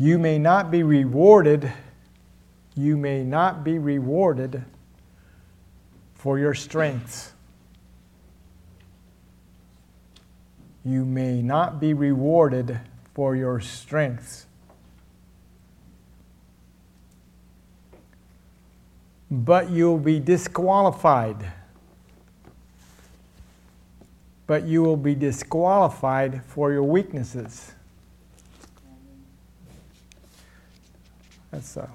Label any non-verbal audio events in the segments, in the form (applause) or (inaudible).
You may not be rewarded, you may not be rewarded for your strengths. You may not be rewarded for your strengths. But you'll be disqualified. But you will be disqualified for your weaknesses. That's uh,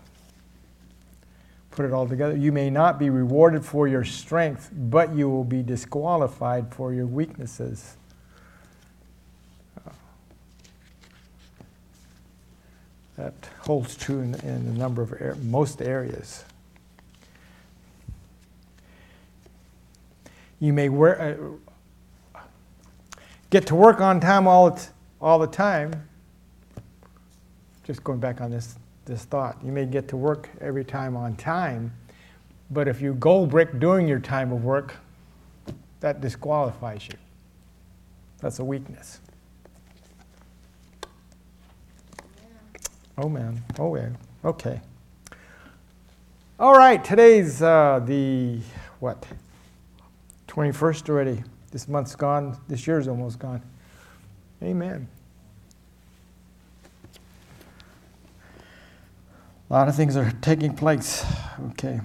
put it all together. You may not be rewarded for your strength, but you will be disqualified for your weaknesses. that holds true in, in a number of er- most areas. You may wear, uh, get to work on time all t- all the time. Just going back on this, this thought, you may get to work every time on time, but if you gold brick during your time of work, that disqualifies you. That's a weakness. Oh, man. Oh, yeah. Okay. All right. Today's uh, the, what? 21st already. This month's gone. This year's almost gone. Amen. A lot of things are taking place. Okay.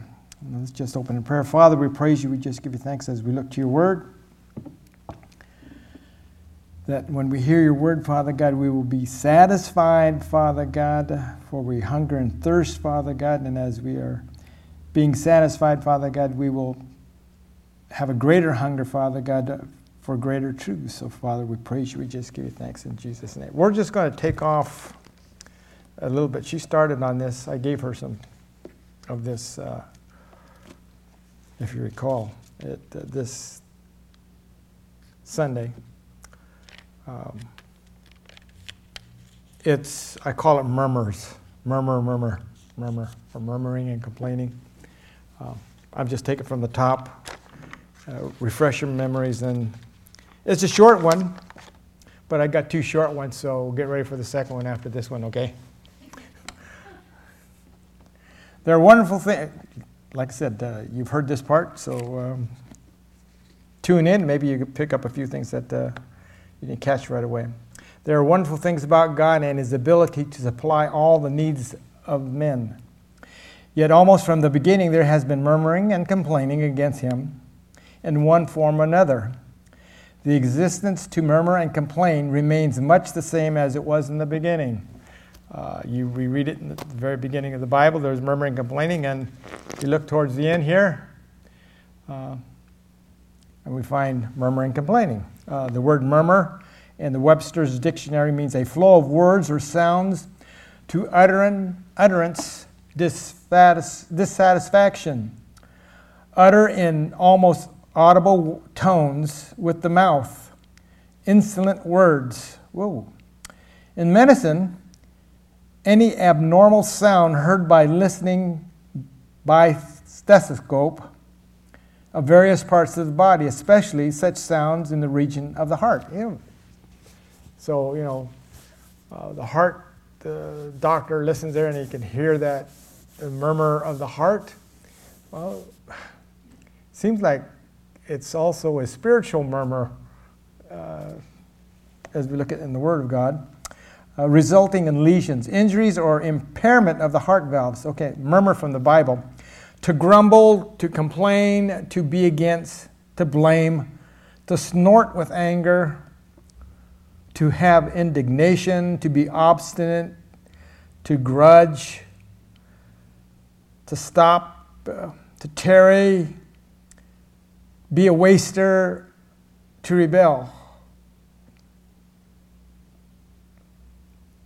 Let's just open in prayer. Father, we praise you. We just give you thanks as we look to your word that when we hear your word, Father God, we will be satisfied, Father God, for we hunger and thirst, Father God, and as we are being satisfied, Father God, we will have a greater hunger, Father God, for greater truth. So, Father, we praise you. We just give you thanks in Jesus' name. We're just going to take off a little bit. She started on this. I gave her some of this, uh, if you recall, it, uh, this Sunday. Um, it's, I call it murmurs. Murmur, murmur, murmur, or murmuring and complaining. Um, I've just taken from the top, uh, refresh your memories, and it's a short one, but I got two short ones, so get ready for the second one after this one, okay? There are wonderful things. Like I said, uh, you've heard this part, so um, tune in. Maybe you can pick up a few things that uh, you didn't catch right away. There are wonderful things about God and His ability to supply all the needs of men. Yet, almost from the beginning, there has been murmuring and complaining against Him in one form or another. The existence to murmur and complain remains much the same as it was in the beginning. Uh, you reread it in the very beginning of the Bible, there's murmuring complaining, and you look towards the end here, uh, and we find murmuring complaining. Uh, the word murmur in the Webster's dictionary means a flow of words or sounds to utterance dissatisfaction. Utter in almost audible tones with the mouth. Insolent words. Whoa. In medicine, any abnormal sound heard by listening by stethoscope of various parts of the body, especially such sounds in the region of the heart. So, you know, uh, the heart, the doctor listens there and he can hear that murmur of the heart. Well, seems like it's also a spiritual murmur uh, as we look at in the Word of God. Uh, resulting in lesions, injuries, or impairment of the heart valves. Okay, murmur from the Bible to grumble, to complain, to be against, to blame, to snort with anger, to have indignation, to be obstinate, to grudge, to stop, uh, to tarry, be a waster, to rebel.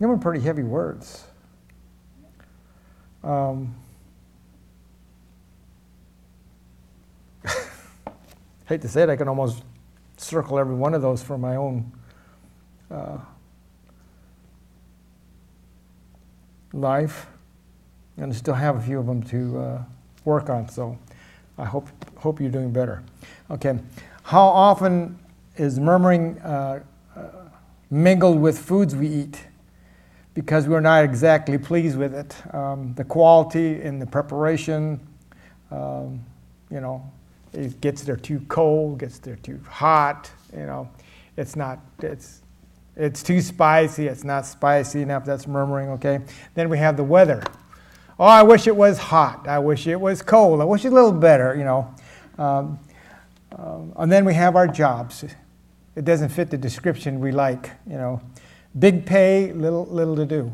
They were pretty heavy words. Um, (laughs) hate to say it, I can almost circle every one of those for my own uh, life, and I still have a few of them to uh, work on. So I hope hope you're doing better. Okay, how often is murmuring uh, uh mingled with foods we eat? Because we're not exactly pleased with it. Um, the quality and the preparation, um, you know, it gets there too cold, gets there too hot, you know, it's not, it's, it's too spicy, it's not spicy enough, that's murmuring, okay? Then we have the weather. Oh, I wish it was hot. I wish it was cold. I wish it a little better, you know. Um, um, and then we have our jobs. It doesn't fit the description we like, you know. Big pay, little, little to do.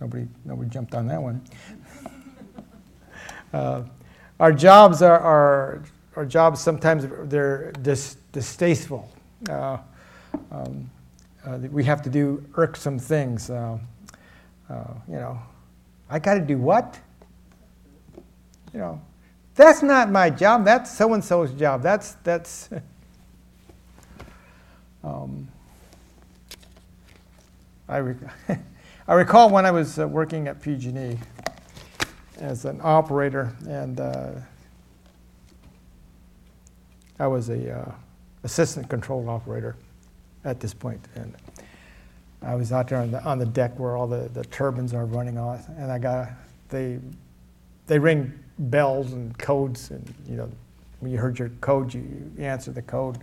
Nobody, nobody jumped on that one. (laughs) uh, our jobs are, are, our jobs sometimes they're dis, distasteful. Uh, um, uh, we have to do irksome things. Uh, uh, you know, I got to do what? You know, that's not my job. That's so and so's job. That's that's. (laughs) um, I, (laughs) I recall when I was uh, working at PG&E as an operator, and uh, I was a uh, assistant control operator at this point, and I was out there on the, on the deck where all the, the turbines are running off, and I got they they ring bells and codes, and you know when you heard your code, you, you answer the code.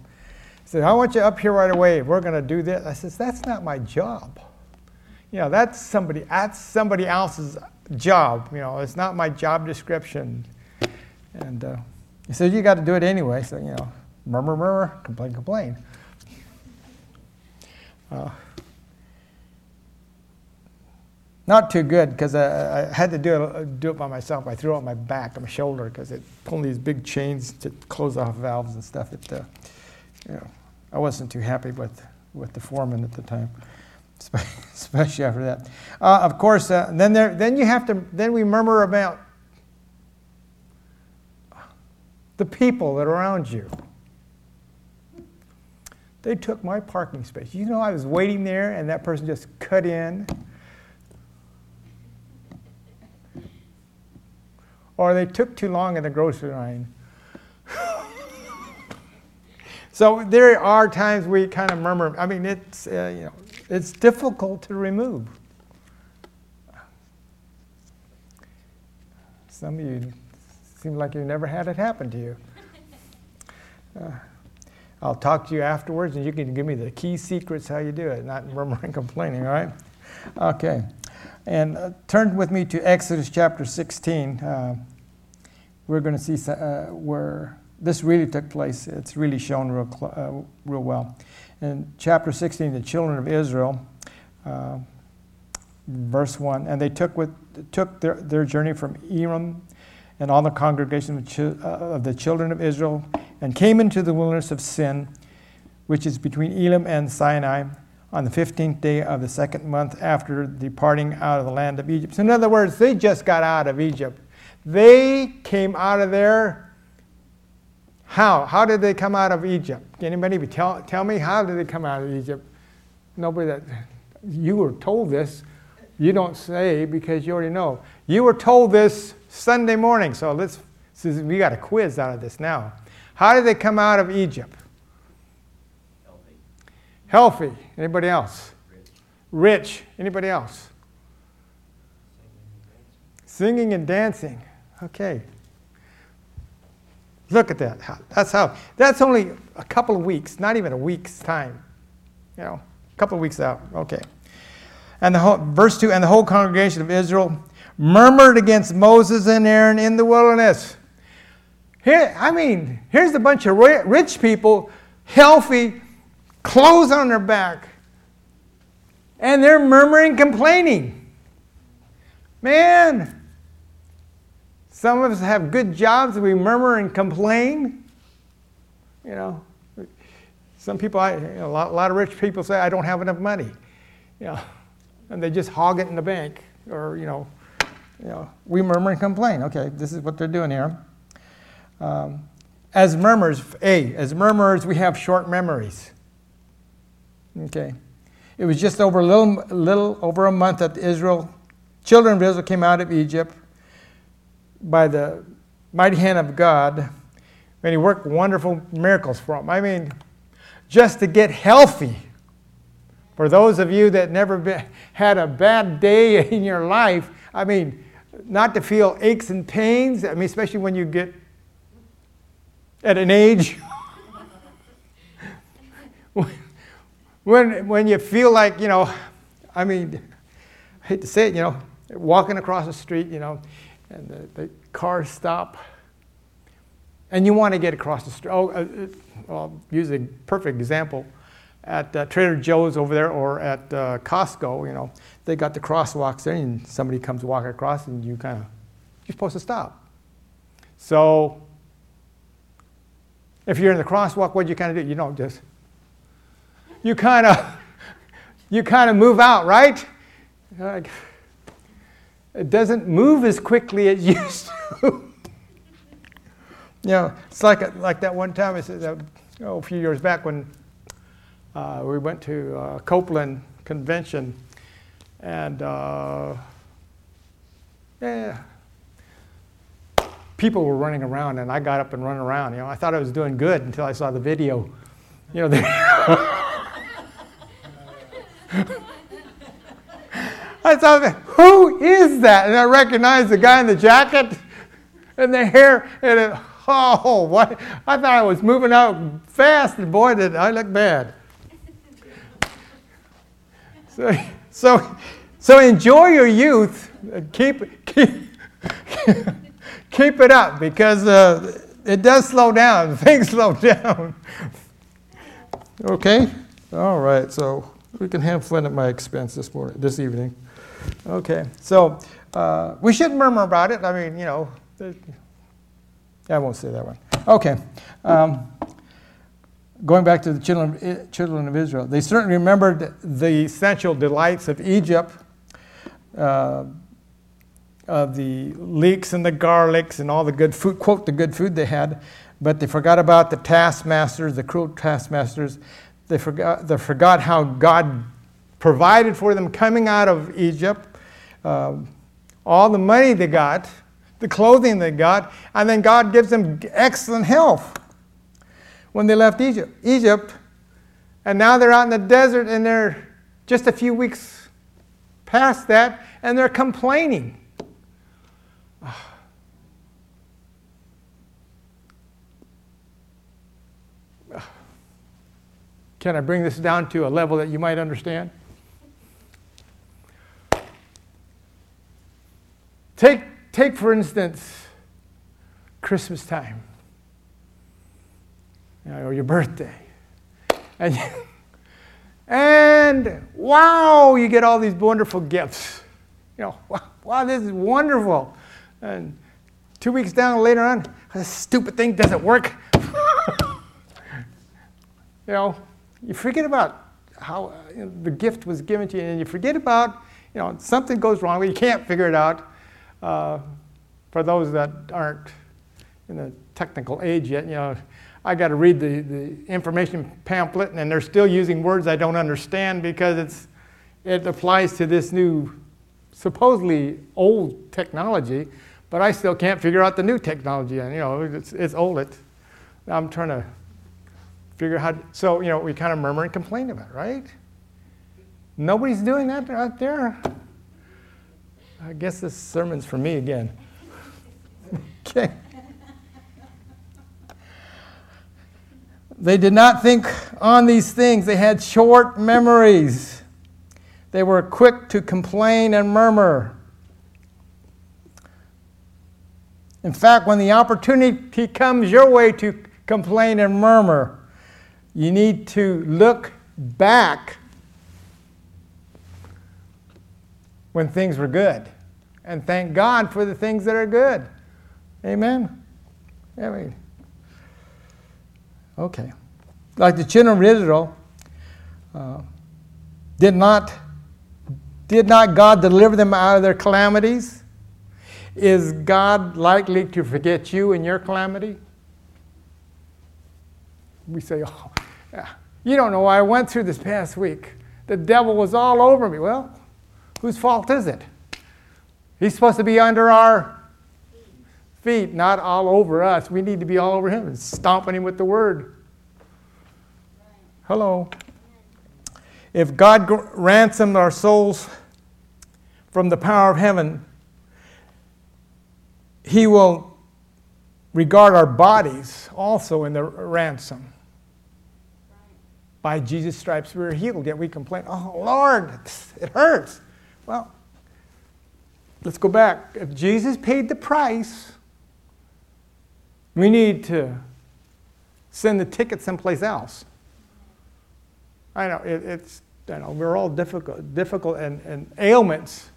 Said, "I want you up here right away. We're going to do this." I says, "That's not my job. You know, that's somebody that's somebody else's job. You know, it's not my job description." And uh, he said, "You got to do it anyway." So you know, murmur, murmur, complain, complain. Uh, not too good because I, I, had to do it, do it by myself. I threw it on my back, on my shoulder, because it pulling these big chains to close off valves and stuff. It, uh, you know, I wasn't too happy with, with the foreman at the time, (laughs) especially after that. Uh, of course, uh, then there, then you have to, then we murmur about the people that are around you. They took my parking space. You know, I was waiting there, and that person just cut in or they took too long in the grocery line. So there are times we kind of murmur. I mean, it's uh, you know, it's difficult to remove. Some of you seem like you never had it happen to you. Uh, I'll talk to you afterwards, and you can give me the key secrets how you do it, not murmuring, complaining. All right? Okay. And uh, turn with me to Exodus chapter 16. Uh, we're going to see uh, where this really took place. It's really shown real, uh, real well. In chapter 16, the children of Israel, uh, verse 1, and they took, with, took their, their journey from Elim and all the congregation of, uh, of the children of Israel and came into the wilderness of Sin, which is between Elim and Sinai on the 15th day of the second month after departing out of the land of Egypt. So, in other words, they just got out of Egypt. They came out of there. How? How did they come out of Egypt? Can anybody tell, tell me how did they come out of Egypt? Nobody that you were told this. You don't say because you already know. You were told this Sunday morning. So let's we got a quiz out of this now. How did they come out of Egypt? Healthy. Anybody else? Rich. Rich. Anybody else? Singing and dancing. Okay. Look at that. That's how. That's only a couple of weeks, not even a week's time. You know, a couple of weeks out. Okay. And the whole, verse 2 and the whole congregation of Israel murmured against Moses and Aaron in the wilderness. Here, I mean, here's a bunch of rich people, healthy, clothes on their back, and they're murmuring, complaining. Man, some of us have good jobs we murmur and complain. You know, some people, I, you know, a, lot, a lot of rich people say, I don't have enough money. You know, and they just hog it in the bank. Or, you know, you know, we murmur and complain. Okay, this is what they're doing here. Um, as murmurs, A, as murmurers, we have short memories. Okay. It was just over a little, little over a month that Israel, children of Israel came out of Egypt by the mighty hand of God, and He worked wonderful miracles for them. I mean, just to get healthy. For those of you that never had a bad day (laughs) in your life, I mean, not to feel aches and pains, I mean, especially when you get at an age (laughs) when, when you feel like, you know, I mean, I hate to say it, you know, walking across the street, you know, and the, the cars stop, and you want to get across the street. Oh, uh, uh, I'll use a perfect example. At uh, Trader Joe's over there or at uh, Costco, you know, they got the crosswalks there, and somebody comes walking across, and you kind of, you're supposed to stop. So, if you're in the crosswalk, what do you kind of do? You don't just, you kind of, (laughs) you kind of move out, right? Like, it doesn't move as quickly as (laughs) it used to. you know, it's like, like that one time, I said, uh, oh, a few years back when uh, we went to uh, Copeland Convention, and uh, yeah, people were running around, and I got up and running around. You know, I thought I was doing good until I saw the video. You know, (laughs) (laughs) I thought, who is that? And I recognized the guy in the jacket and the hair, and it, oh, what? I thought I was moving out fast, and boy, did I look bad. So, so, so enjoy your youth. Keep, keep, (laughs) keep it up because uh, it does slow down. (laughs) Things slow down. Okay? All right, so we can have fun at my expense this morning, this evening. Okay, so uh, we shouldn't murmur about it. I mean, you know, I won't say that one. Okay. Um, going back to the children, children of Israel, they certainly remembered the essential delights of Egypt, uh, of the leeks and the garlics and all the good food, quote, the good food they had, but they forgot about the taskmasters, the cruel taskmasters. They forgot, they forgot how God provided for them coming out of Egypt, uh, all the money they got, the clothing they got, and then God gives them excellent health when they left Egypt. Egypt, and now they're out in the desert and they're just a few weeks past that, and they're complaining. (sighs) (sighs) Can I bring this down to a level that you might understand? Take, take for instance, Christmas time, you know, or your birthday. And, and wow, you get all these wonderful gifts. You know, wow, wow this is wonderful. And two weeks down later on, this stupid thing doesn't work. (laughs) you know, you forget about how uh, you know, the gift was given to you, and you forget about, you know, something goes wrong, you can't figure it out. Uh, for those that aren't in the technical age yet, you know, I got to read the, the information pamphlet, and they're still using words I don't understand because it's, it applies to this new, supposedly old technology, but I still can't figure out the new technology. And, you know, it's, it's old. It, I'm trying to figure out how, so, you know, we kind of murmur and complain about it, right? Nobody's doing that out there. I guess this sermon's for me again. (laughs) okay. They did not think on these things. They had short memories. They were quick to complain and murmur. In fact, when the opportunity comes your way to complain and murmur, you need to look back when things were good. And thank God for the things that are good. Amen? I mean, okay. Like the children of Israel, uh, did not did not God deliver them out of their calamities? Is God likely to forget you in your calamity? We say, (laughs) oh, yeah. you don't know I went through this past week. The devil was all over me. Well, Whose fault is it? He's supposed to be under our feet, not all over us. We need to be all over him and stomping him with the word. Hello. if God ransomed our souls from the power of heaven, He will regard our bodies also in the ransom. By Jesus' stripes we are healed, yet we complain, oh Lord, it hurts. Well, let's go back. If Jesus paid the price, we need to send the ticket someplace else. I know it, it's you know we're all difficult, difficult and, and ailments,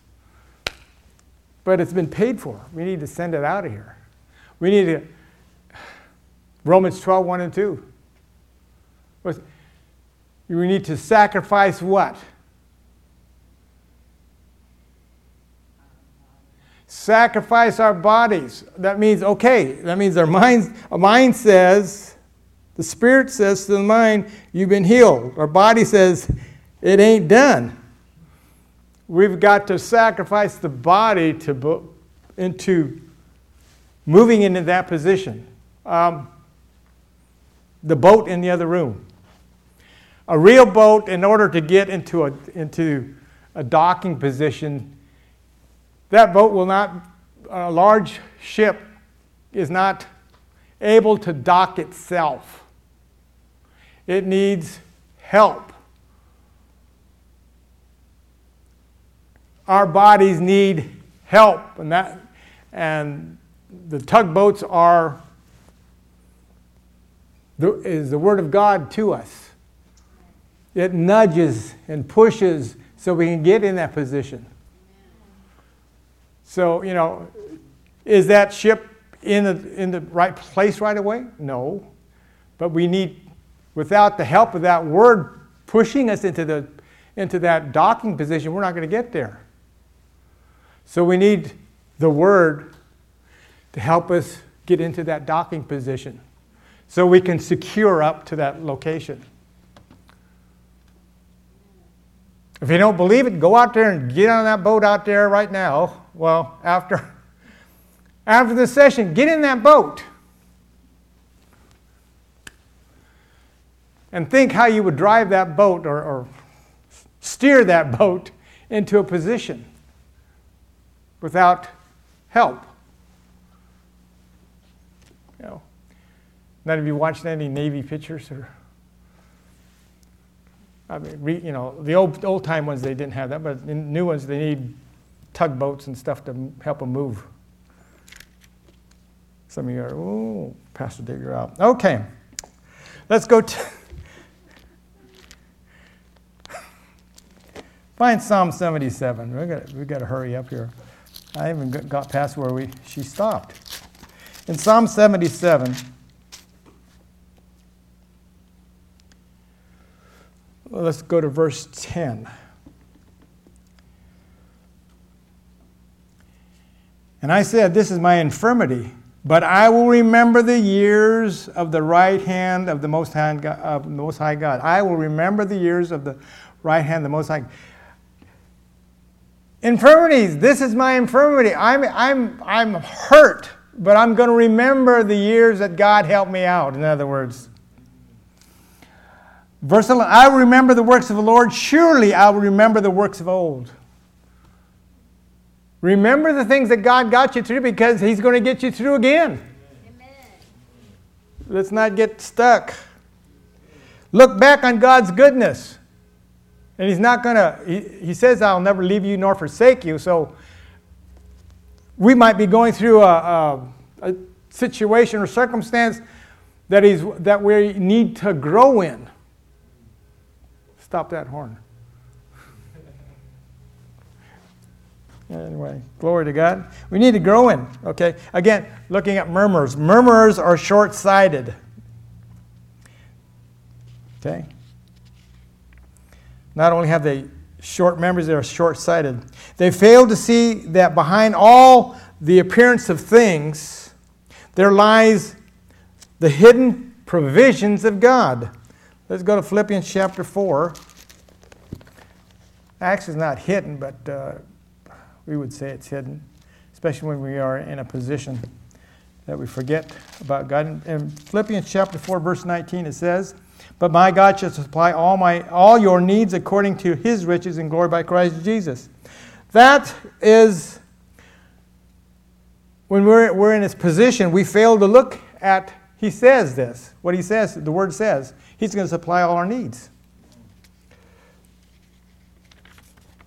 but it's been paid for. We need to send it out of here. We need to Romans 12, 1 and 2. We need to sacrifice what? Sacrifice our bodies. That means, okay, that means our minds, our mind says, the spirit says to the mind, you've been healed. Our body says, it ain't done. We've got to sacrifice the body to into moving into that position. Um, the boat in the other room. A real boat, in order to get into a, into a docking position, that boat will not, a large ship is not able to dock itself. It needs help. Our bodies need help, and that and the tugboats are the, is the Word of God to us. It nudges and pushes so we can get in that position. So, you know, is that ship in the, in the right place right away? No. But we need, without the help of that Word pushing us into, the, into that docking position, we're not going to get there. So we need the Word to help us get into that docking position so we can secure up to that location. If you don't believe it, go out there and get on that boat out there right now. Well, after, (laughs) after the session, get in that boat. And think how you would drive that boat or, or steer that (laughs) boat into a position without help. You know, None of you watched any Navy pictures or? I mean, you know, the old old time ones they didn't have that, but the new ones they need tugboats and stuff to help them move. Some of you are, oh, Pastor Digger out. Okay, let's go. to (laughs) Find Psalm 77. We got we got to hurry up here. I even got past where we she stopped. In Psalm 77. let's go to verse 10. And I said, This is my infirmity, but I will remember the years of the right hand of the Most High God. Of the Most High God. I will remember the years of the right hand of the Most High. Infirmities. This is my infirmity. I'm, I'm, I'm hurt, but I'm going to remember the years that God helped me out. In other words, Verse 11 I will remember the works of the Lord, surely I will remember the works of old. Remember the things that God got you through because He's going to get you through again. Amen. Let's not get stuck. Look back on God's goodness. And He's not going to, he, he says, I'll never leave you nor forsake you. So we might be going through a, a, a situation or circumstance that, he's, that we need to grow in. Stop that horn. Anyway, glory to God. We need to grow in, okay? Again, looking at murmurs. Murmurers are short sighted. Okay? Not only have they short memories, they are short sighted. They fail to see that behind all the appearance of things, there lies the hidden provisions of God. Let's go to Philippians chapter 4. Acts is not hidden, but uh, we would say it's hidden, especially when we are in a position that we forget about God. In Philippians chapter 4, verse 19, it says, But my God shall supply all, my, all your needs according to his riches and glory by Christ Jesus. That is, when we're, we're in this position, we fail to look at, he says this, what he says, the word says, he's going to supply all our needs.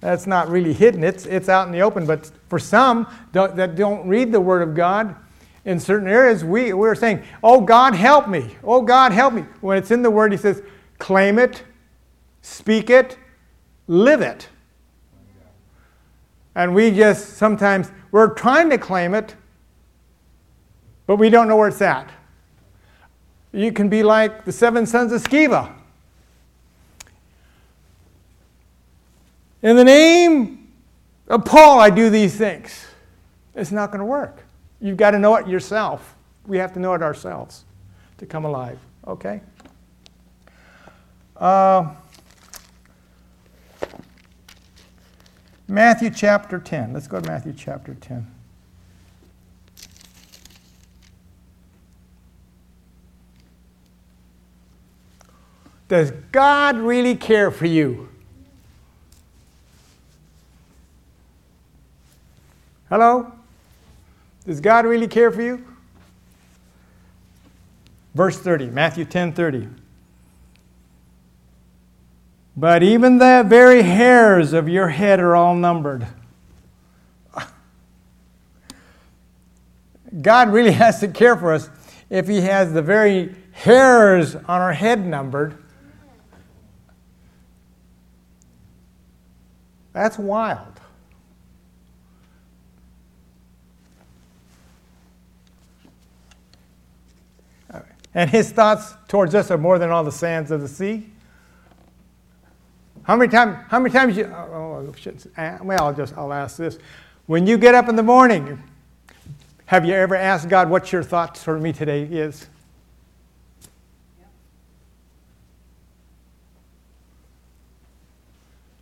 That's not really hidden, it's, it's out in the open. But for some that don't read the Word of God, in certain areas, we, we're saying, Oh, God, help me. Oh, God, help me. When it's in the Word, He says, claim it, speak it, live it. And we just sometimes, we're trying to claim it, but we don't know where it's at. You can be like the seven sons of Sceva. In the name of Paul, I do these things. It's not going to work. You've got to know it yourself. We have to know it ourselves to come alive. Okay? Uh, Matthew chapter 10. Let's go to Matthew chapter 10. Does God really care for you? Hello? Does God really care for you? Verse 30, Matthew 10 30. But even the very hairs of your head are all numbered. God really (laughs) has to care for us if He has the very hairs on our head numbered. That's wild. And his thoughts towards us are more than all the sands of the sea. How many times? How many times you? Oh, oh ah, well, I'll just I'll ask this: When you get up in the morning, have you ever asked God what your thoughts for me today is?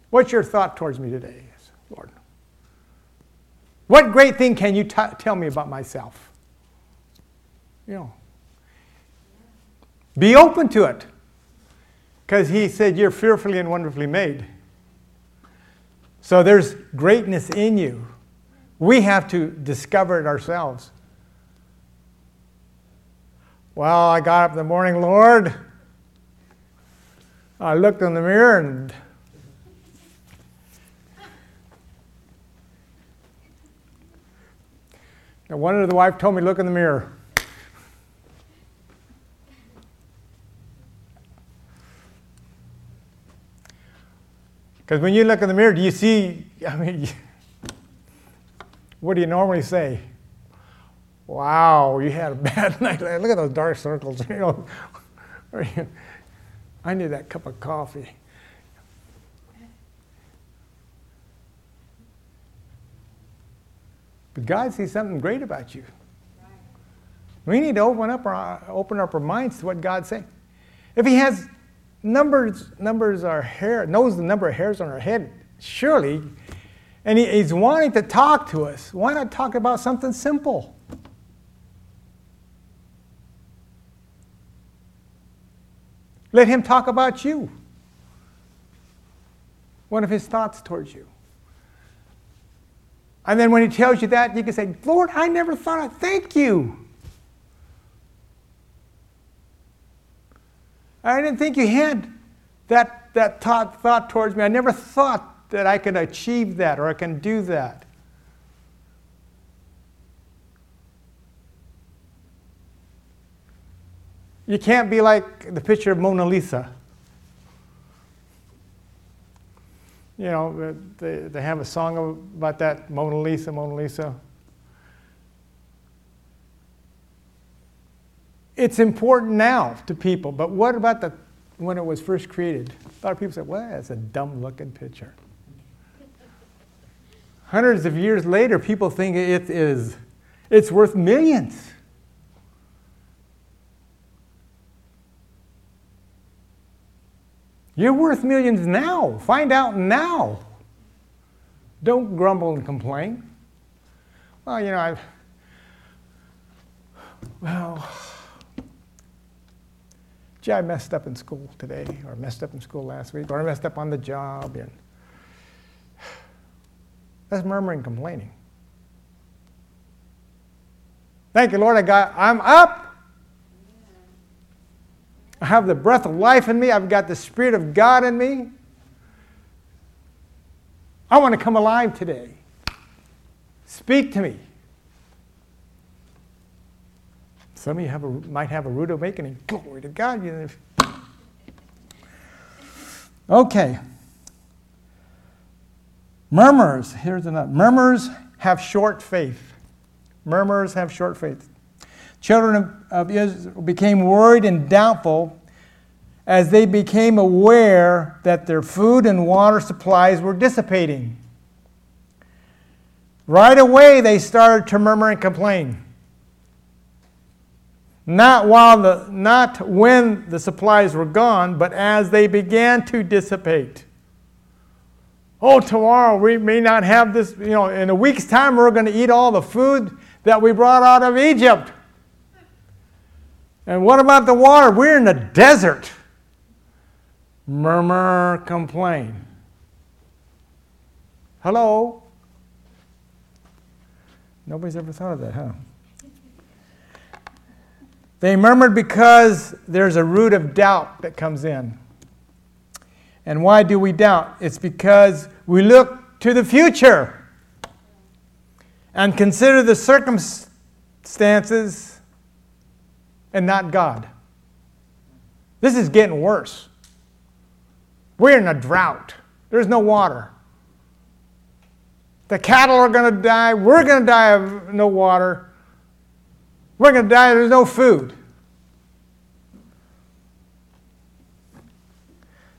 What's your thought towards me today, Lord? What great thing can you t- tell me about myself? You know, be open to it. Because he said, You're fearfully and wonderfully made. So there's greatness in you. We have to discover it ourselves. Well, I got up in the morning, Lord. I looked in the mirror and no wonder the wife told me, Look in the mirror. Because when you look in the mirror, do you see, I mean, (laughs) what do you normally say? Wow, you had a (laughs) bad night. Look at those dark circles. (laughs) You know, I need that cup of coffee. But God sees something great about you. We need to open up our open up our minds to what God's saying. If He has numbers, numbers our hair, knows the number of hairs on our head, surely, and he, he's wanting to talk to us. Why not talk about something simple? Let him talk about you. One of his thoughts towards you. And then when he tells you that, you can say, Lord, I never thought of thank you. I didn't think you had that, that thought, thought towards me. I never thought that I could achieve that or I can do that. You can't be like the picture of Mona Lisa. You know, they, they have a song about that Mona Lisa, Mona Lisa. It's important now to people, but what about the, when it was first created? A lot of people say, well, that's a dumb looking picture. Hundreds of years later, people think it is, it's worth millions. You're worth millions now. Find out now. Don't grumble and complain. Well, you know, I've, well, gee, I messed up in school today, or messed up in school last week, or I messed up on the job. And (sighs) that's murmuring, complaining. Thank you, Lord. I got, I'm up. I have the breath of life in me. I've got the Spirit of God in me. I want to come alive today. Speak to me. Some of you have a, might have a rude awakening. Glory to God. Okay. Murmurs, here's another. Murmurs have short faith. Murmurs have short faith. Children of Israel became worried and doubtful as they became aware that their food and water supplies were dissipating. Right away, they started to murmur and complain. Not, while the, not when the supplies were gone, but as they began to dissipate. Oh, tomorrow we may not have this, you know, in a week's time we're going to eat all the food that we brought out of Egypt. And what about the water? We're in the desert. Murmur, complain. Hello? Nobody's ever thought of that, huh? They murmured because there's a root of doubt that comes in. And why do we doubt? It's because we look to the future and consider the circumstances and not God. This is getting worse. We're in a drought, there's no water. The cattle are going to die. We're going to die of no water. We're going to die, there's no food.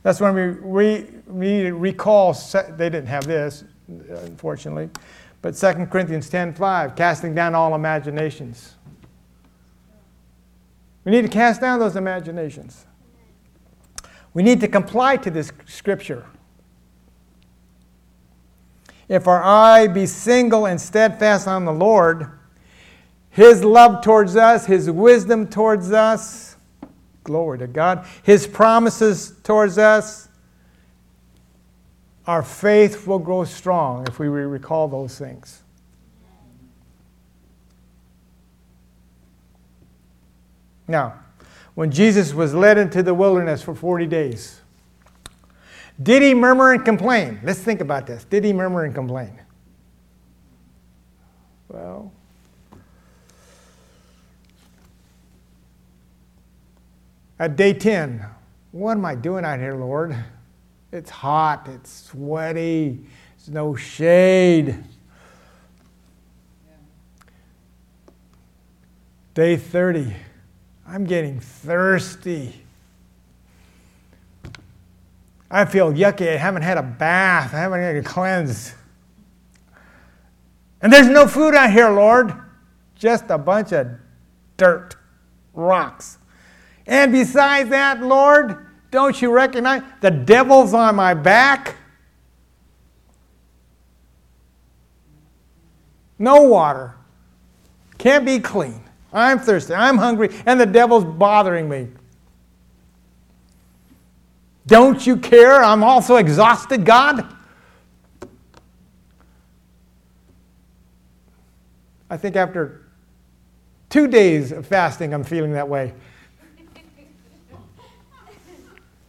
That's when we, we, we recall, they didn't have this, unfortunately, but 2 Corinthians 10.5, casting down all imaginations. We need to cast down those imaginations. We need to comply to this scripture. If our eye be single and steadfast on the Lord, his love towards us, His wisdom towards us. Glory to God. His promises towards us. Our faith will grow strong if we recall those things. Now, when Jesus was led into the wilderness for 40 days, did he murmur and complain? Let's think about this. Did he murmur and complain? Well, At day 10, what am I doing out here, Lord? It's hot, it's sweaty, there's no shade. Day 30, I'm getting thirsty. I feel yucky. I haven't had a bath. I haven't had a cleanse. And there's no food out here, Lord. Just a bunch of dirt, rocks. And besides that, Lord, don't you recognize the devil's on my back? No water. Can't be clean. I'm thirsty. I'm hungry. And the devil's bothering me. Don't you care? I'm also exhausted, God. I think after two days of fasting, I'm feeling that way.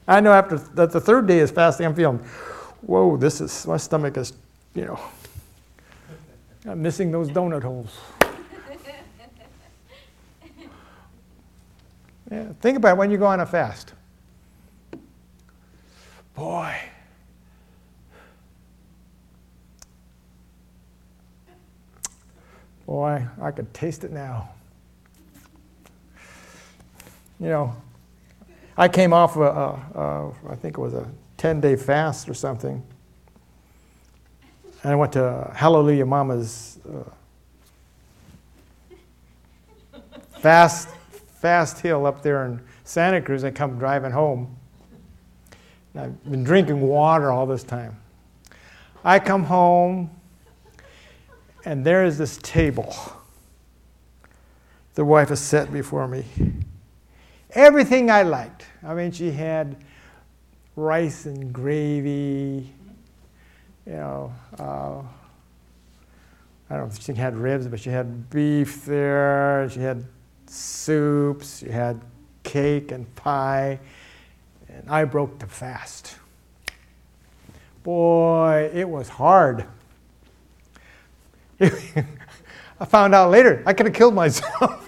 I know after that the third day is fasting, I'm feeling, whoa, this is, my stomach is, you know, I'm missing those donut holes. (laughs) Yeah, think about when you go on a fast. Boy. Boy, I could taste it now. You know, I came off, a, a, a, I think it was a 10 day fast or something. And I went to Hallelujah Mama's uh, fast, fast hill up there in Santa Cruz. I come driving home. And I've been drinking water all this time. I come home, and there is this table the wife has set before me everything I liked. I mean, she had rice and gravy, you know. Uh, I don't know if she had ribs, but she had beef there. She had soups. She had cake and pie. And I broke the fast. Boy, it was hard. (laughs) I found out later I could have killed myself. (laughs)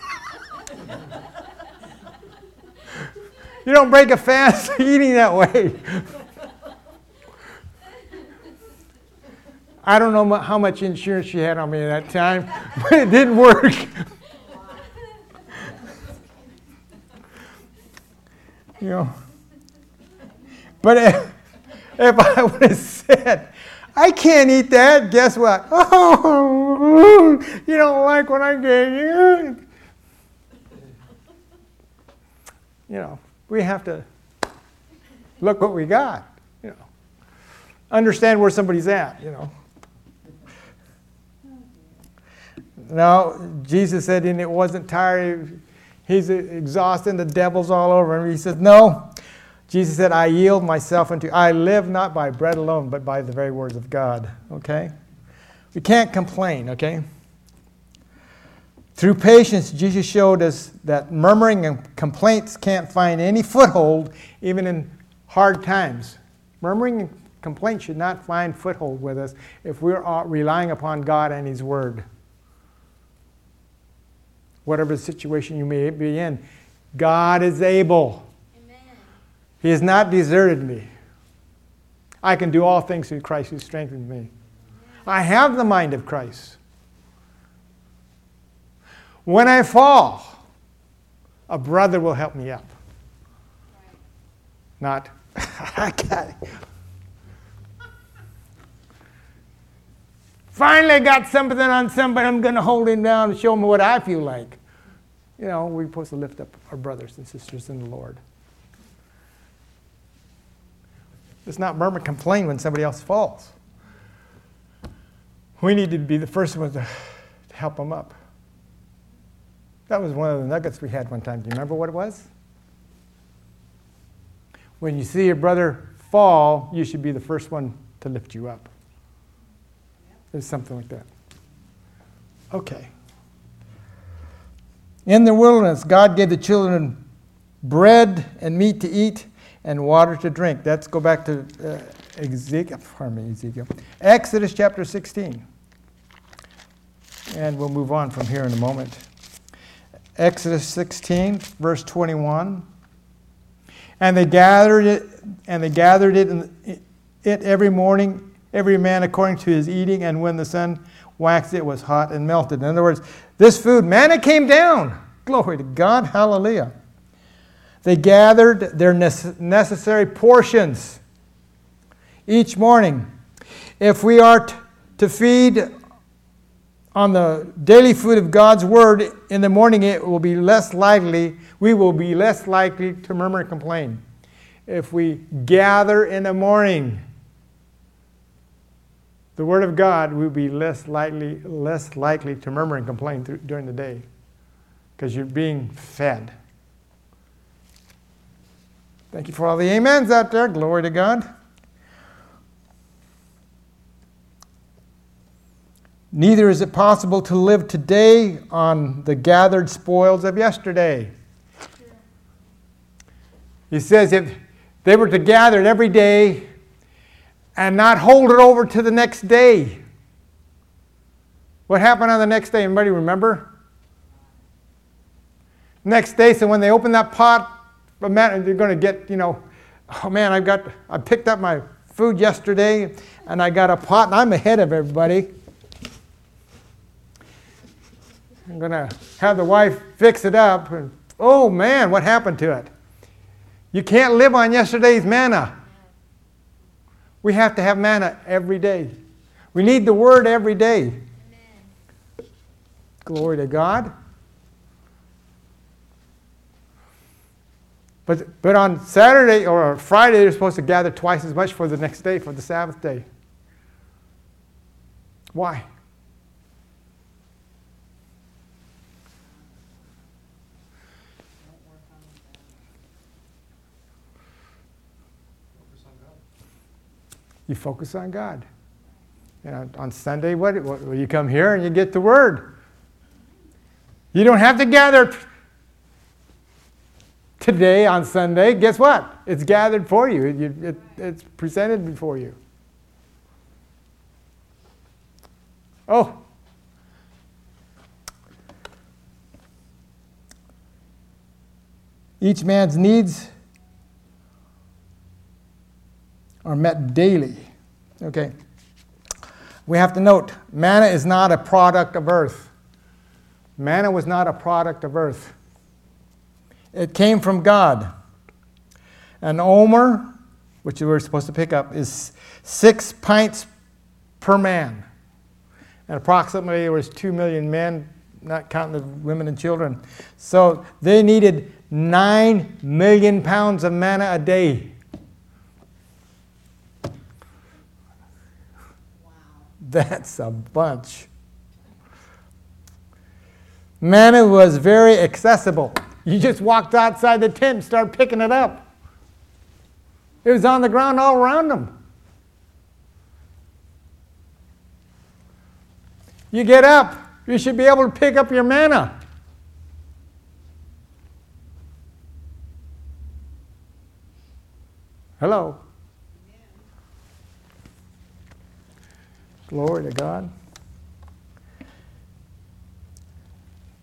you don't break a fast (laughs) eating that way. I don't know how much insurance she had on me at that time, (laughs) but it didn't work. (laughs) you know. But if, if I would have said, I can't eat that, guess what? Oh, you don't like what I gave you. You know, we have to look what we got, you know. Understand where somebody's at, you know. No, Jesus said, and it wasn't tired. He's exhausted, the devil's all over him. He says, No. Jesus said, I yield myself unto I live not by bread alone, but by the very words of God. Okay? We can't complain, okay? Through patience, Jesus showed us that murmuring and complaints can't find any foothold even in hard times. Murmuring and complaint should not find foothold with us if we're relying upon God and His Word whatever situation you may be in. God is able. Amen. He has not deserted me. I can do all things through Christ who strengthens me. I have the mind of Christ. When I fall, a brother will help me up. Not, (laughs) I got. Finally got something on somebody, I'm going to hold him down and show him what I feel like. You know, we're supposed to lift up our brothers and sisters in the Lord. Let's not murmur, complain when somebody else falls. We need to be the first ones to help them up. That was one of the nuggets we had one time. Do you remember what it was? When you see your brother fall, you should be the first one to lift you up. It's something like that. Okay. In the wilderness, God gave the children bread and meat to eat and water to drink. Let's go back to uh, Ezekiel, pardon me, Ezekiel. Exodus chapter 16. And we'll move on from here in a moment. Exodus 16, verse 21. And they gathered it, and they gathered it, in, it every morning every man according to his eating, and when the sun waxed, it was hot and melted. In other words, this food, manna came down. Glory to God, hallelujah. They gathered their necessary portions each morning. If we are to feed on the daily food of God's word in the morning, it will be less likely, we will be less likely to murmur and complain. If we gather in the morning, the Word of God will be less likely, less likely to murmur and complain through, during the day because you're being fed. Thank you for all the amens out there. Glory to God. Neither is it possible to live today on the gathered spoils of yesterday. He says if they were to gather it every day, and not hold it over to the next day. What happened on the next day? Anybody remember? Next day, so when they open that pot, they're going to get, you know, oh man, I've got, I picked up my food yesterday and I got a pot and I'm ahead of everybody. I'm going to have the wife fix it up. And, oh man, what happened to it? You can't live on yesterday's manna. We have to have manna every day. We need the word every day. Amen. Glory to God. But, but on Saturday or Friday, they're supposed to gather twice as much for the next day, for the Sabbath day. Why? You focus on God. And on Sunday, what, what, you come here and you get the Word. You don't have to gather today on Sunday. Guess what? It's gathered for you, it, it, it's presented before you. Oh. Each man's needs are met daily. Okay. We have to note manna is not a product of earth. Manna was not a product of earth. It came from God. An omer, which we were supposed to pick up, is six pints per man. And approximately there was two million men, not counting the women and children. So they needed nine million pounds of manna a day. (laughs) That's a bunch. Manna was very accessible. You just walked outside the tent started picking it up. It was on the ground all around them. You get up, you should be able to pick up your manna. Hello. Glory to God.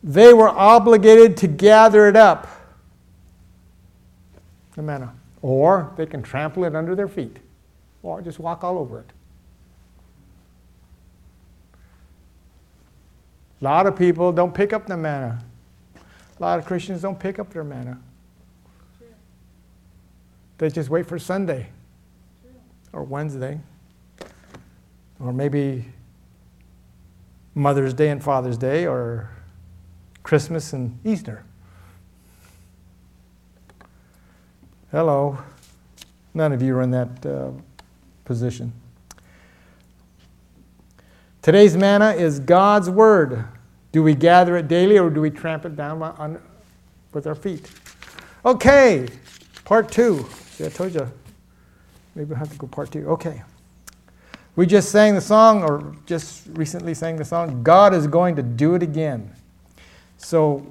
They were obligated to gather it up, the manna, or they can trample it under their feet, or just walk all over it. A lot of people don't pick up the manna. A lot of Christians don't pick up their manna. They just wait for Sunday or Wednesday or maybe Mother's Day and Father's Day, or Christmas and Easter. Hello. None of you are in that uh, position. Today's manna is God's Word. Do we gather it daily or do we tramp it down on, with our feet? Okay, part two. See, I told you. Maybe we'll have to go part two. Okay. We just sang the song, or just recently sang the song, God is going to do it again. So,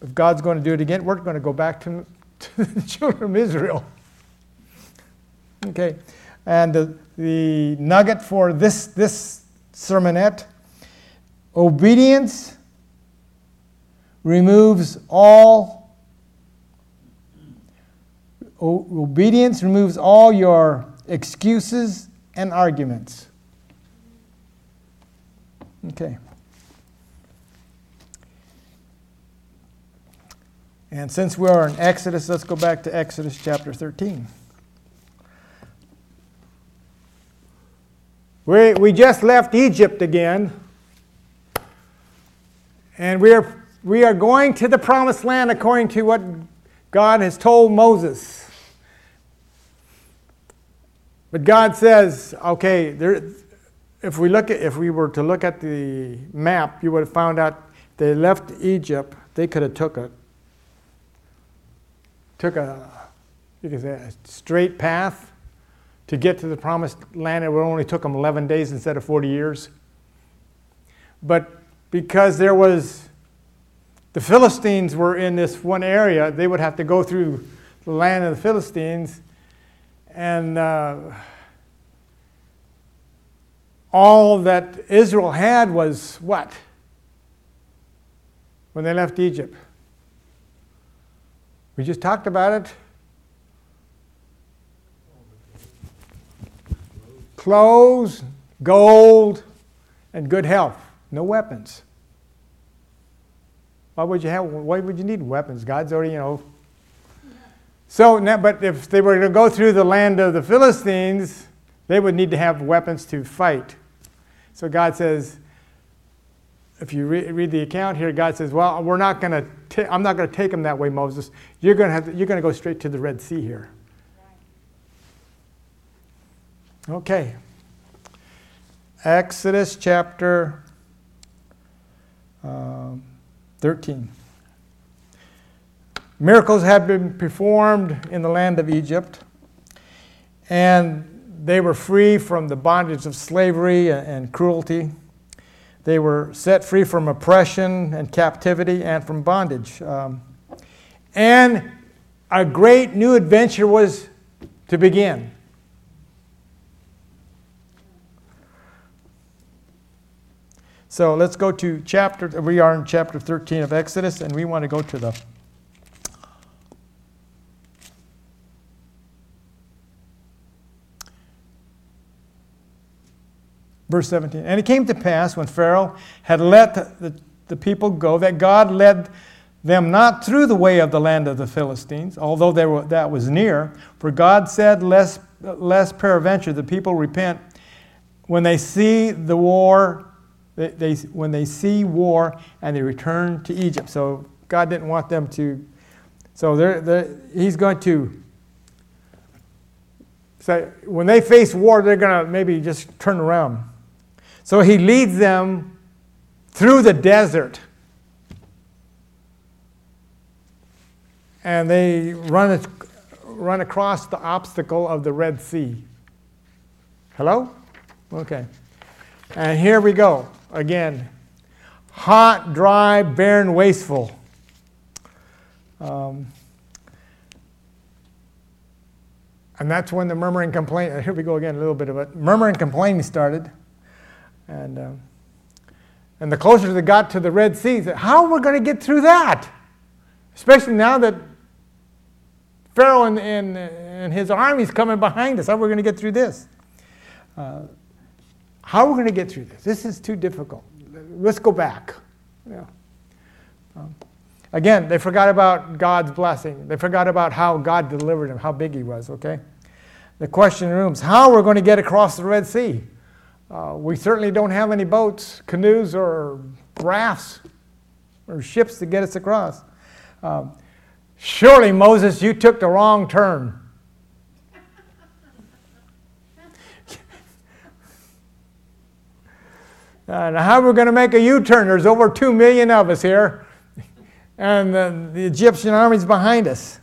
if God's going to do it again, we're going to go back to, (laughs) to the children of Israel. Okay, and the, the nugget for this, this sermonette obedience removes all obedience removes all your excuses and arguments. Okay. And since we are in Exodus, let's go back to Exodus chapter 13. We, we just left Egypt again, and we are, we are going to the promised land according to what God has told Moses. But God says, okay, there, if we look at, if we were to look at the map, you would have found out they left Egypt. They could have took a took a you can say a straight path to get to the promised land. It would only took them 11 days instead of 40 years. But because there was the Philistines were in this one area, they would have to go through the land of the Philistines and uh, all that Israel had was what? When they left Egypt. We just talked about it. Clothes, gold, and good health. No weapons. Why would you have? Why would you need weapons? God's already, you know, so, but if they were going to go through the land of the Philistines, they would need to have weapons to fight. So God says, if you re- read the account here, God says, "Well, we're not going to. I'm not going to take them that way, Moses. You're going to have. You're going to go straight to the Red Sea here." Okay. Exodus chapter uh, 13. Miracles had been performed in the land of Egypt, and they were free from the bondage of slavery and, cruelty. They were set free from oppression and captivity and from bondage. Um, and a great new adventure was to begin. So let's go to chapter, we are in chapter 13 of Exodus, and we want to go to the Verse 17. And it came to pass when Pharaoh had let the, the people go that God led them not through the way of the land of the Philistines, although were, that was near. For God said, lest, lest peradventure the people repent when they see the war, they, they, when they see war and they return to Egypt. So God didn't want them to. So they're, they're, he's going to say, when they face war, they're going to maybe just turn around. So he leads them through the desert. And they run, run across the obstacle of the Red Sea. Hello? Okay. And here we go again. Hot, dry, barren, wasteful. Um, and that's when the murmuring complaint, here we go again, a little bit of it. Murmuring complaining started. And, um, and the closer they got to the Red Sea, said, how are we going to get through that? Especially now that Pharaoh and, and, and his army's coming behind us. How are we going to get through this? Uh, how are we going to get through this? This is too difficult. Let's go back. Yeah. Um, again, they forgot about God's blessing. They forgot about how God delivered him, how big he was, okay? The question rooms, how are we going to get across the Red Sea? Uh, we certainly don't have any boats, canoes, or rafts or ships to get us across. Um, surely, Moses, you took the wrong turn. (laughs) uh, now, how are we going to make a U turn? There's over two million of us here, (laughs) and the, the Egyptian army's behind us.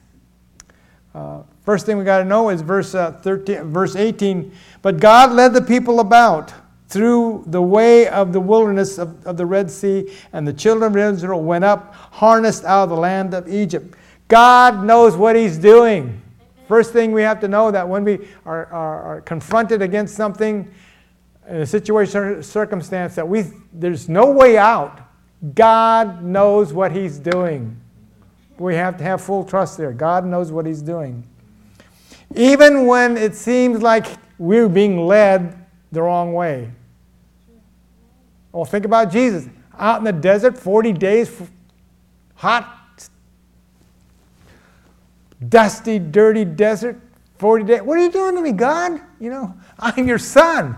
Uh, first thing we got to know is verse, uh, 13, verse 18 but God led the people about through the way of the wilderness of, of the Red Sea, and the children of Israel went up, harnessed out of the land of Egypt. God knows what He's doing. First thing we have to know that when we are, are, are confronted against something, in a situation or circumstance that we there's no way out, God knows what He's doing. We have to have full trust there. God knows what He's doing. Even when it seems like we're being led the wrong way. Well, think about Jesus out in the desert, 40 days, hot, dusty, dirty desert, 40 days. What are you doing to me, God? You know, (laughs) I'm your son.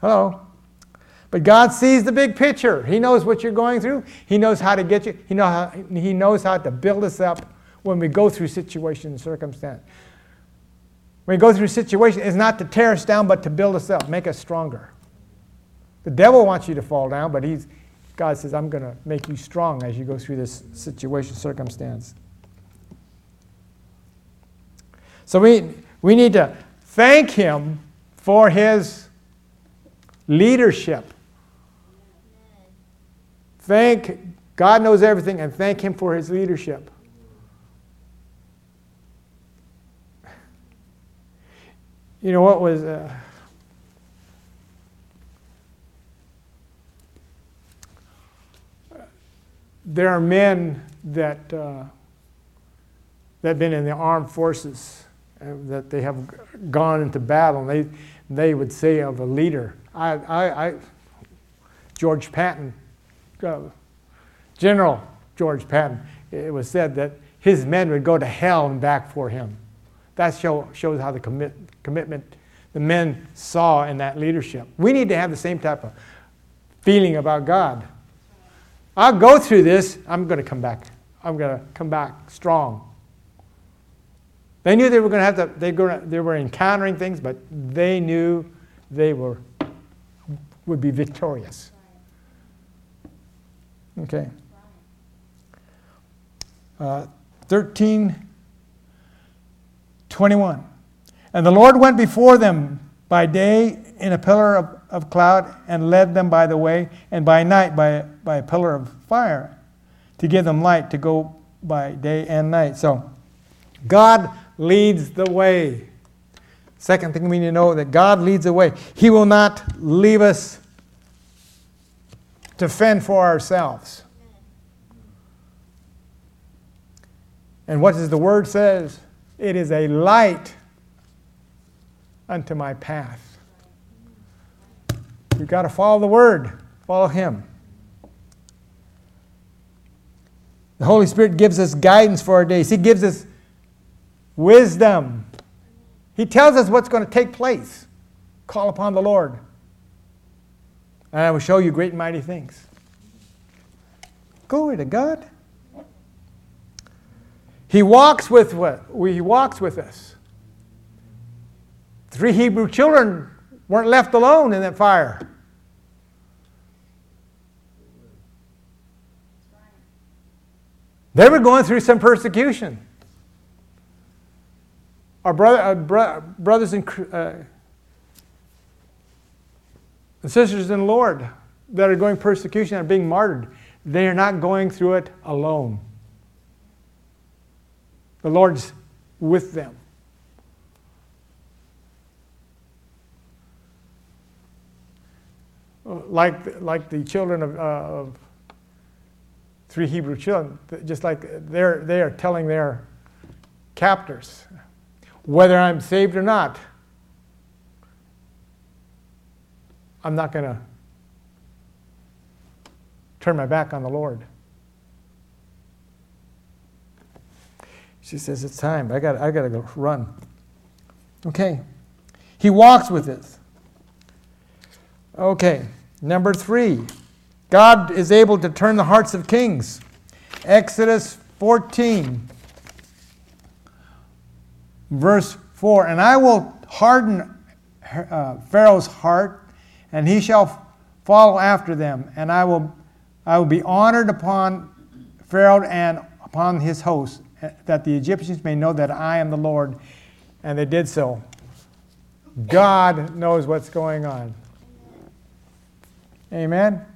Hello. But God sees the big picture. He knows what you're going through. He knows how to get you. He, know how, he knows how to build us up when we go through situation and circumstance. When we go through situation, it's not to tear us down, but to build us up, make us stronger. The devil wants you to fall down, but he's, God says, I'm going to make you strong as you go through this situation, circumstance. So we, we need to thank him for his leadership. Thank God knows everything and thank him for his leadership. You know what was. Uh, there are men that uh, that have been in the armed forces uh, that they have gone into battle. And they they would say of a leader, I, I, I George Patton, uh, General George Patton. It was said that his men would go to hell and back for him. That show, shows how the commit, commitment the men saw in that leadership. We need to have the same type of feeling about God. I'll go through this, I'm going to come back. I'm going to come back strong. They knew they were going to have to, they, were, they were encountering things, but they knew they were, would be victorious. Okay. Uh, 13 21. And the Lord went before them by day in a pillar of, of cloud and led them by the way, and by night by, by a pillar of fire to give them light to go by day and night. So God leads the way. Second thing we need to know that God leads the way. He will not leave us to fend for ourselves. And what does the word says? It is a light unto my path. You've got to follow the word, follow him. The Holy Spirit gives us guidance for our days. He gives us wisdom. He tells us what's going to take place. Call upon the Lord. And I will show you great and mighty things. Glory to God. He walks with what? He walks with us. Three Hebrew children weren't left alone in that fire. They were going through some persecution. Our brother, uh, bro- brothers and, uh, and sisters in the Lord that are going persecution and being martyred, they are not going through it alone. The Lord's with them. Like, like the children of, uh, of three Hebrew children, just like they're, they are telling their captors, whether I'm saved or not, I'm not going to turn my back on the Lord. She says, It's time. I got, I got to go run. Okay. He walks with us. Okay. Number three. God is able to turn the hearts of kings. Exodus 14, verse 4. And I will harden uh, Pharaoh's heart, and he shall follow after them. And I will, I will be honored upon Pharaoh and upon his host, that the Egyptians may know that I am the Lord. And they did so. God knows what's going on. Amen.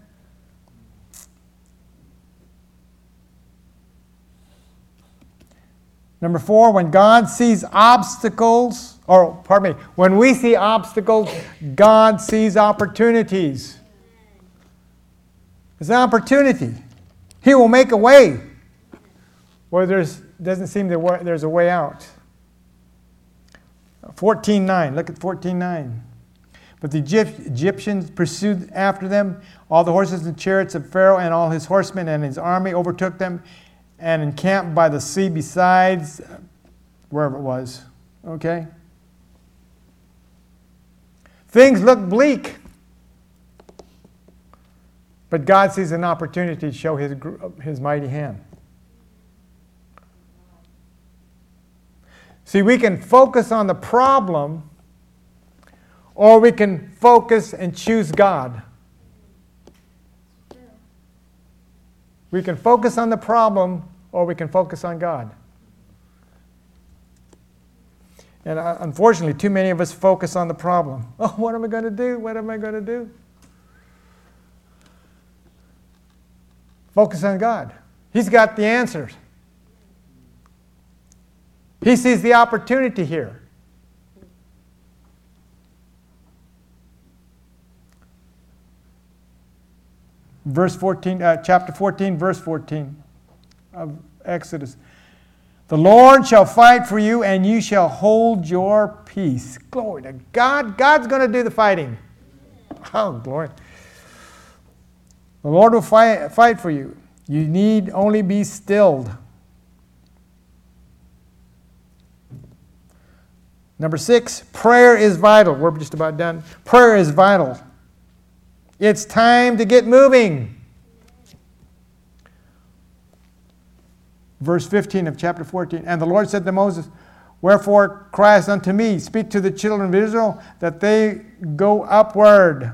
Number four, when God sees obstacles, or pardon me, when we see obstacles, God sees opportunities. It's an opportunity. He will make a way where there doesn't seem there's a way out. 14.9, look at 14.9. But the Egyptians pursued after them. All the horses and chariots of Pharaoh and all his horsemen and his army overtook them and encamped by the sea besides uh, wherever it was. Okay? Things look bleak. But God sees an opportunity to show his, his mighty hand. See, we can focus on the problem, or we can focus and choose God. We can focus on the problem or we can focus on God. And uh, unfortunately, too many of us focus on the problem. (laughs) Oh, what am I going to do? What am I going to do? Focus on God. He's got the answers. He sees the opportunity here. Verse 14, uh, chapter 14, verse 14 of Exodus. The Lord shall fight for you, and you shall hold your peace. Glory to God. God's going to do the fighting. Oh, glory. The Lord will fight, fight for you. You need only be stilled. Number six, prayer is vital. We're just about done. Prayer is vital. It's time to get moving. Verse 15 of chapter 14. And the Lord said to Moses, Wherefore criest unto me, speak to the children of Israel, that they go upward.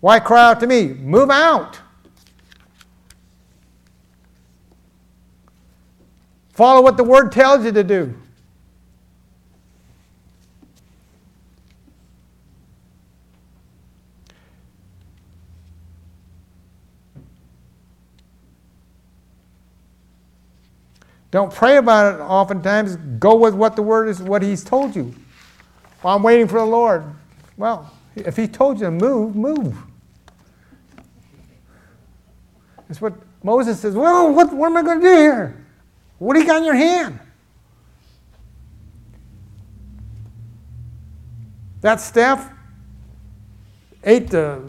Why cry out to me? Move out. Follow what the word tells you to do. Don't pray about it oftentimes. Go with what the word is, what he's told you. Well, I'm waiting for the Lord. Well, if he told you to move, move. That's what Moses says. Well, what, what am I going to do here? What do you got in your hand? That staff ate the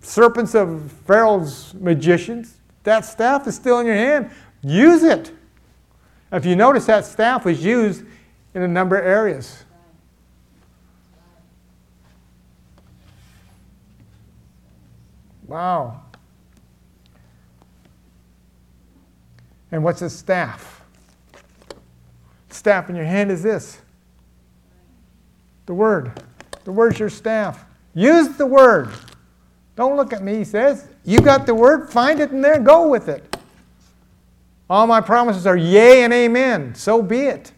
serpents of Pharaoh's magicians. That staff is still in your hand. Use it. If you notice, that staff was used in a number of areas. Wow. And what's a staff? Staff in your hand is this the Word. The Word's your staff. Use the Word. Don't look at me, he says. You got the Word, find it in there, go with it. All my promises are yea and amen. So be it.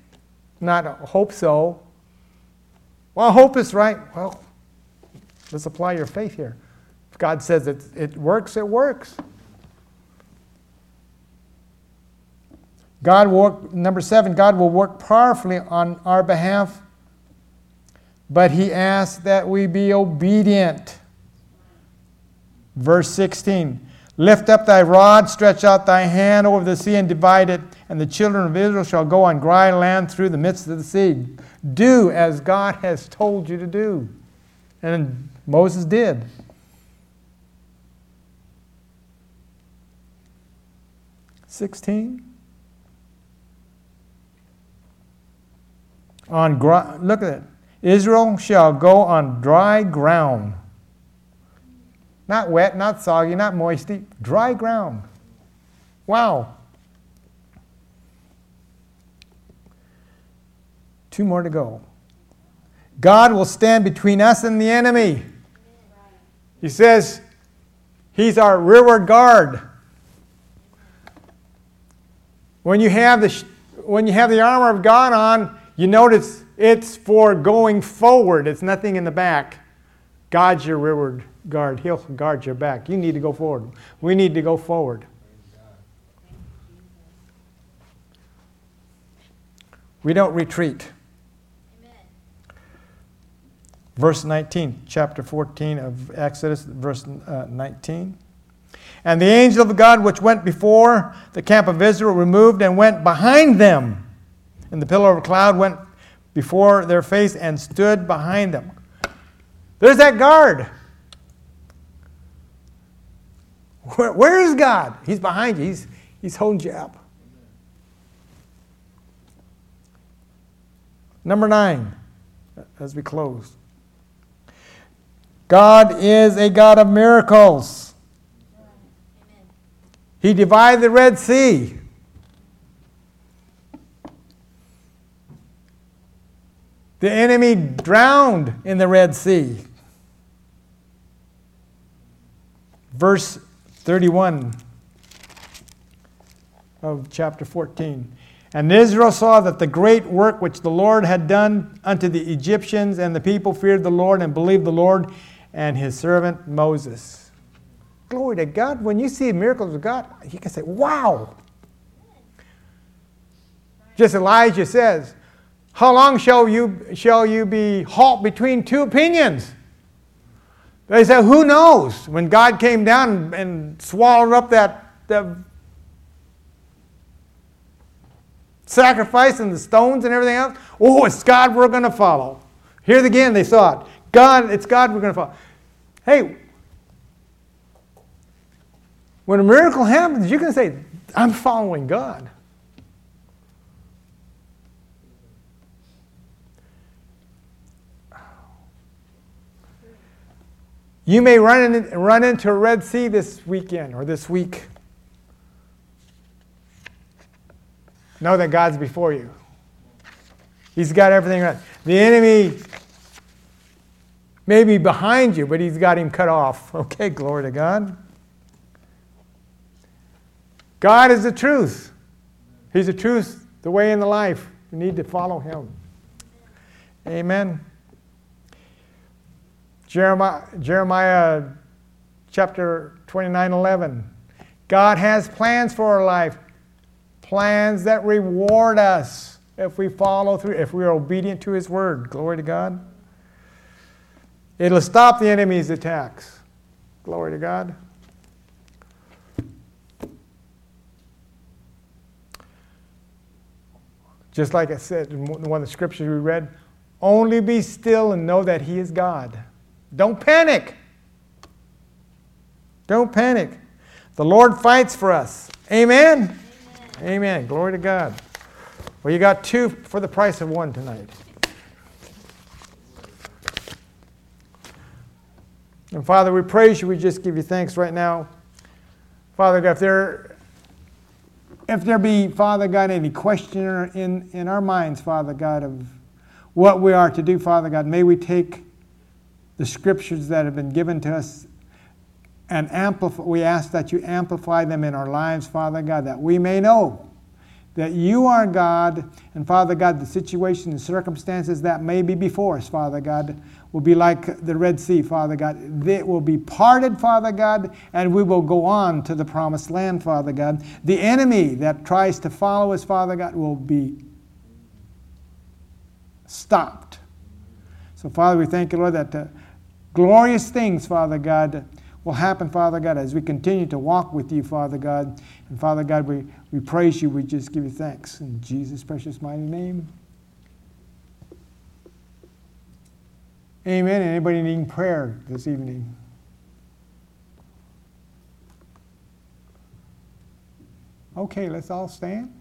Not hope so. Well, hope is right. Well, let's apply your faith here. If God says it, it works, it works. God work, number seven, God will work powerfully on our behalf, but He asks that we be obedient. Verse 16 Lift up thy rod, stretch out thy hand over the sea and divide it, and the children of Israel shall go on dry land through the midst of the sea. Do as God has told you to do. And Moses did. Sixteen. On look at it. Israel shall go on dry ground. Not wet, not soggy, not moisty, dry ground. Wow. Two more to go. God will stand between us and the enemy. He says he's our rearward guard. When you have the when you have the armor of God on, you notice it's for going forward. It's nothing in the back. God's your rearward guard. He'll guard your back. You need to go forward. We need to go forward. We don't retreat. Amen. Verse 19, chapter 14 of Exodus, verse uh, 19. And the angel of God which went before the camp of Israel removed and went behind them. And the pillar of cloud went before their face and stood behind them. There's that guard. Where, where is God? He's behind you, He's, he's holding you up. Number nine, as we close God is a God of miracles. He divided the Red Sea. The enemy drowned in the Red Sea. Verse 31 of chapter 14. And Israel saw that the great work which the Lord had done unto the Egyptians, and the people feared the Lord and believed the Lord and his servant Moses. Glory to God. When you see miracles of God, you can say, wow. Just Elijah says, How long shall you, shall you be halt between two opinions? They said, Who knows? When God came down and swallowed up that, that sacrifice and the stones and everything else, oh, it's God we're going to follow. Here again, they saw it. God, it's God we're going to follow. Hey, when a miracle happens, you can say, I'm following God. You may run, in, run into a Red Sea this weekend or this week. Know that God's before you. He's got everything right. The enemy may be behind you, but he's got him cut off. (laughs) Okay, glory to God. God is the truth. He's the truth, the way, and the life. We need to follow him. Amen. Jeremiah, Jeremiah chapter 29 11. God has plans for our life, plans that reward us if we follow through, if we are obedient to His word. Glory to God. It'll stop the enemy's attacks. Glory to God. Just like I said in one of the scriptures we read, only be still and know that He is God. Don't panic. Don't panic. The Lord fights for us. Amen? Amen. Amen. Glory to God. Well, you got two for the price of one tonight. And Father, we praise you. We just give you thanks right now. Father God, if there, if there be, Father God, any question in, in our minds, Father God, of what we are to do, Father God, may we take the scriptures that have been given to us and amplify, we ask that you amplify them in our lives, Father God, that we may know that you are God, and Father God, the situation and circumstances that may be before us, Father God, will be like the Red Sea, Father God. It will be parted, Father God, and we will go on to the promised land, Father God. The enemy that tries to follow us, Father God, will be stopped. So, Father, we thank you, Lord, that uh, glorious things, Father God, will happen, Father God, as we continue to walk with you, Father God. And Father God, we, we praise you. We just give you thanks. In Jesus' precious mighty name. Amen. Anybody needing prayer this evening? Okay, let's all stand.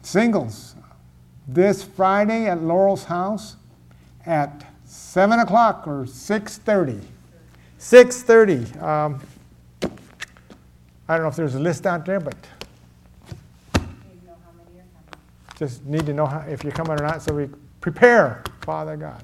Singles. This Friday at Laurel's house at 7 o'clock or 6.30. 6.30. Um, I don't know if there's a list out there, but just need to know how, if you're coming or not so we prepare, Father God.